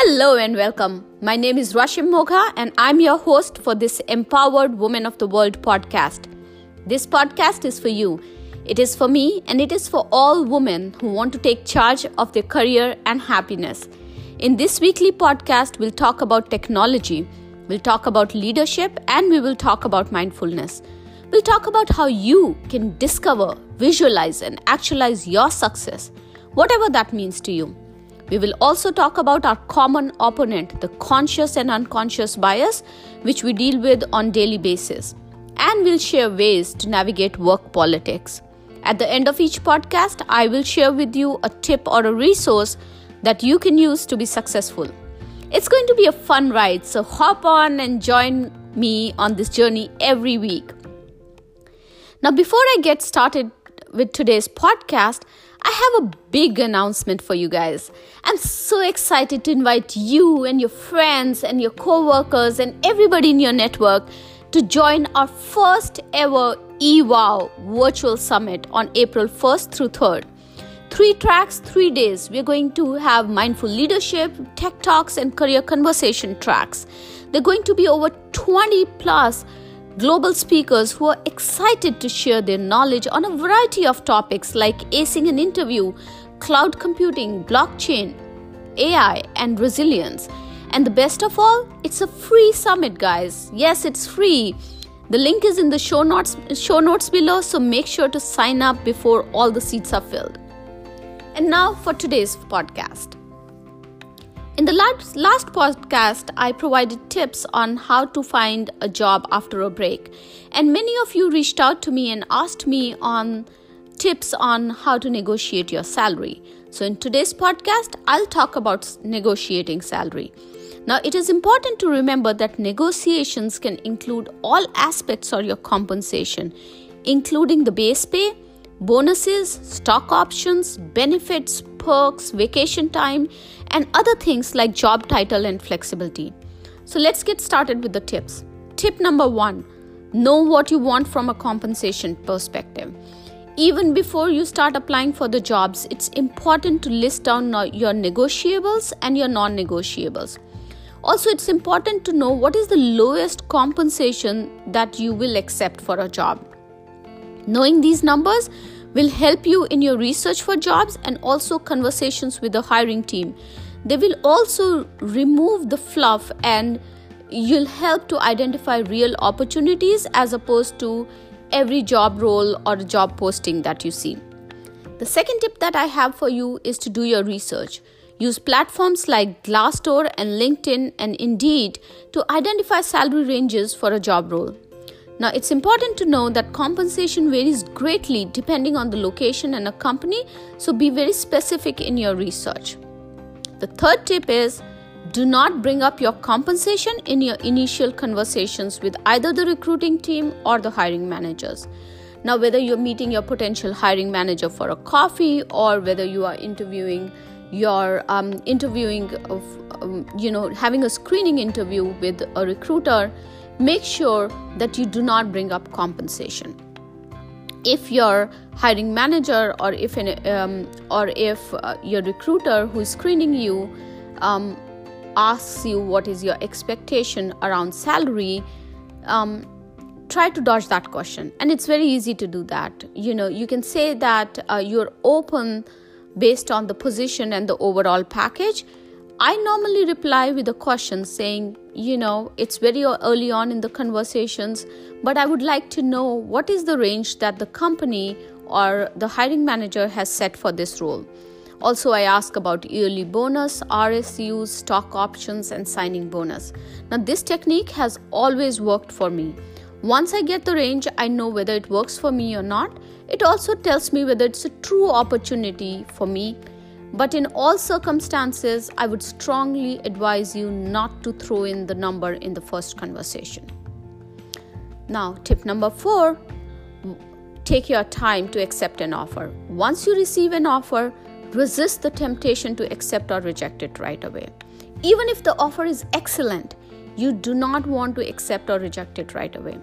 Hello and welcome. My name is Rashim Mogha and I'm your host for this Empowered Women of the World podcast. This podcast is for you. It is for me and it is for all women who want to take charge of their career and happiness. In this weekly podcast, we'll talk about technology, we'll talk about leadership, and we will talk about mindfulness. We'll talk about how you can discover, visualize, and actualize your success, whatever that means to you. We will also talk about our common opponent, the conscious and unconscious bias, which we deal with on daily basis. And we'll share ways to navigate work politics. At the end of each podcast, I will share with you a tip or a resource that you can use to be successful. It's going to be a fun ride, so hop on and join me on this journey every week. Now, before I get started with today's podcast, I have a big announcement for you guys. I'm so excited to invite you and your friends and your co-workers and everybody in your network to join our first ever EWOW virtual summit on April 1st through 3rd. Three tracks, three days. We're going to have mindful leadership, tech talks, and career conversation tracks. They're going to be over 20 plus global speakers who are excited to share their knowledge on a variety of topics like acing an interview, cloud computing, blockchain, AI, and resilience. And the best of all, it's a free summit, guys. Yes, it's free. The link is in the show notes show notes below, so make sure to sign up before all the seats are filled. And now for today's podcast. In the last, podcast, I provided tips on how to find a job after a break. And many of you reached out to me and asked me on tips on how to negotiate your salary. So, in today's podcast, I'll talk about negotiating salary. Now, it is important to remember that negotiations can include all aspects of your compensation, including the base pay, bonuses, stock options, benefits, perks, vacation time, and other things like job title and flexibility. So let's get started with the tips. Tip number one know what you want from a compensation perspective. Even before you start applying for the jobs, it's important to list down your negotiables and your non negotiables. Also, it's important to know what is the lowest compensation that you will accept for a job. Knowing these numbers will help you in your research for jobs and also conversations with the hiring team. They will also remove the fluff and you'll help to identify real opportunities as opposed to every job role or job posting that you see. The second tip that I have for you is to do your research. Use platforms like Glassdoor and LinkedIn and Indeed to identify salary ranges for a job role. Now, it's important to know that compensation varies greatly depending on the location and a company, so be very specific in your research. The third tip is do not bring up your compensation in your initial conversations with either the recruiting team or the hiring managers. Now, whether you're meeting your potential hiring manager for a coffee or whether you are interviewing your um, interviewing of um, you know having a screening interview with a recruiter make sure that you do not bring up compensation. If your hiring manager or if an, um, or if uh, your recruiter who is screening you um, asks you what is your expectation around salary um, try to dodge that question. And it's very easy to do that. You know you can say that uh, you're open based on the position and the overall package I normally reply with a question saying, you know, it's very early on in the conversations, but I would like to know what is the range that the company or the hiring manager has set for this role. Also, I ask about yearly bonus, RSUs, stock options, and signing bonus. Now, this technique has always worked for me. Once I get the range, I know whether it works for me or not. It also tells me whether it's a true opportunity for me but in all circumstances, I would strongly advise you not to throw in the number in the first conversation. Now, tip number four take your time to accept an offer. Once you receive an offer, resist the temptation to accept or reject it right away. Even if the offer is excellent, you do not want to accept or reject it right away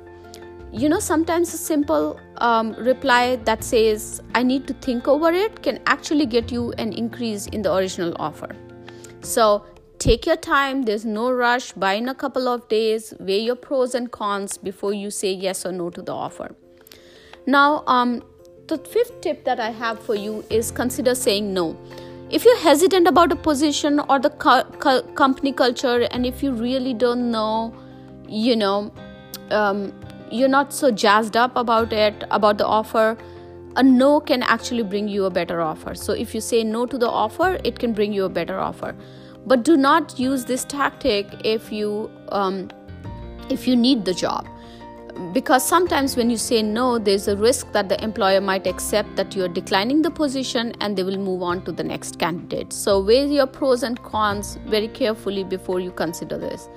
you know sometimes a simple um, reply that says i need to think over it can actually get you an increase in the original offer so Take your time, there's no rush. Buy in a couple of days, weigh your pros and cons before you say yes or no to the offer. Now, um, the fifth tip that I have for you is consider saying no. If you're hesitant about a position or the co- co- company culture, and if you really don't know, you know, um, you're not so jazzed up about it, about the offer, a no can actually bring you a better offer. So if you say no to the offer, it can bring you a better offer. But do not use this tactic if you um, if you need the job because sometimes when you say no there's a risk that the employer might accept that you're declining the position and they will move on to the next candidate so weigh your pros and cons very carefully before you consider this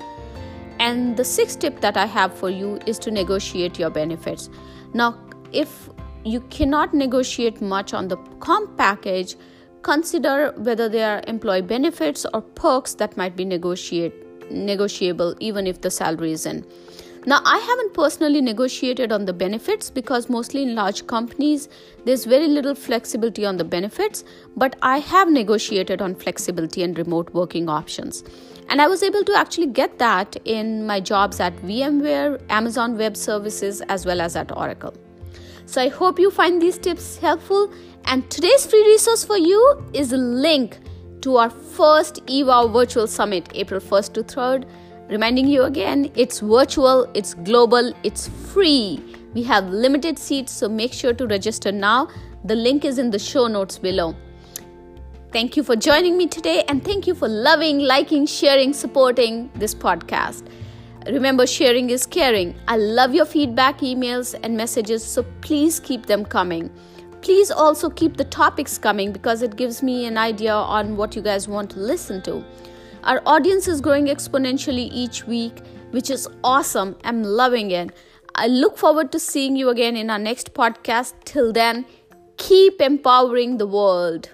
and the sixth tip that i have for you is to negotiate your benefits. Now if you cannot negotiate much on the comp package consider whether there are employee benefits or perks that might be negotiate negotiable even if the salary isn't now, I haven't personally negotiated on the benefits because mostly in large companies, there's very little flexibility on the benefits, but I have negotiated on flexibility and remote working options. And I was able to actually get that in my jobs at VMware, Amazon Web Services, as well as at Oracle. So I hope you find these tips helpful. And today's free resource for you is a link to our first eWOW Virtual Summit, April 1st to 3rd Reminding you again, it's virtual, it's global, it's free. We have limited seats, so make sure to register now. The link is in the show notes below. Thank you for joining me today, and thank you for loving, liking, sharing, supporting this podcast. Remember, sharing is caring. I love your feedback, emails, and messages, so please keep them coming. Please also keep the topics coming because it gives me an idea on what you guys want to listen to. Our audience is growing exponentially each week, which is awesome. I'm loving it. I look forward to seeing you again in our next podcast. Till then, keep empowering the world.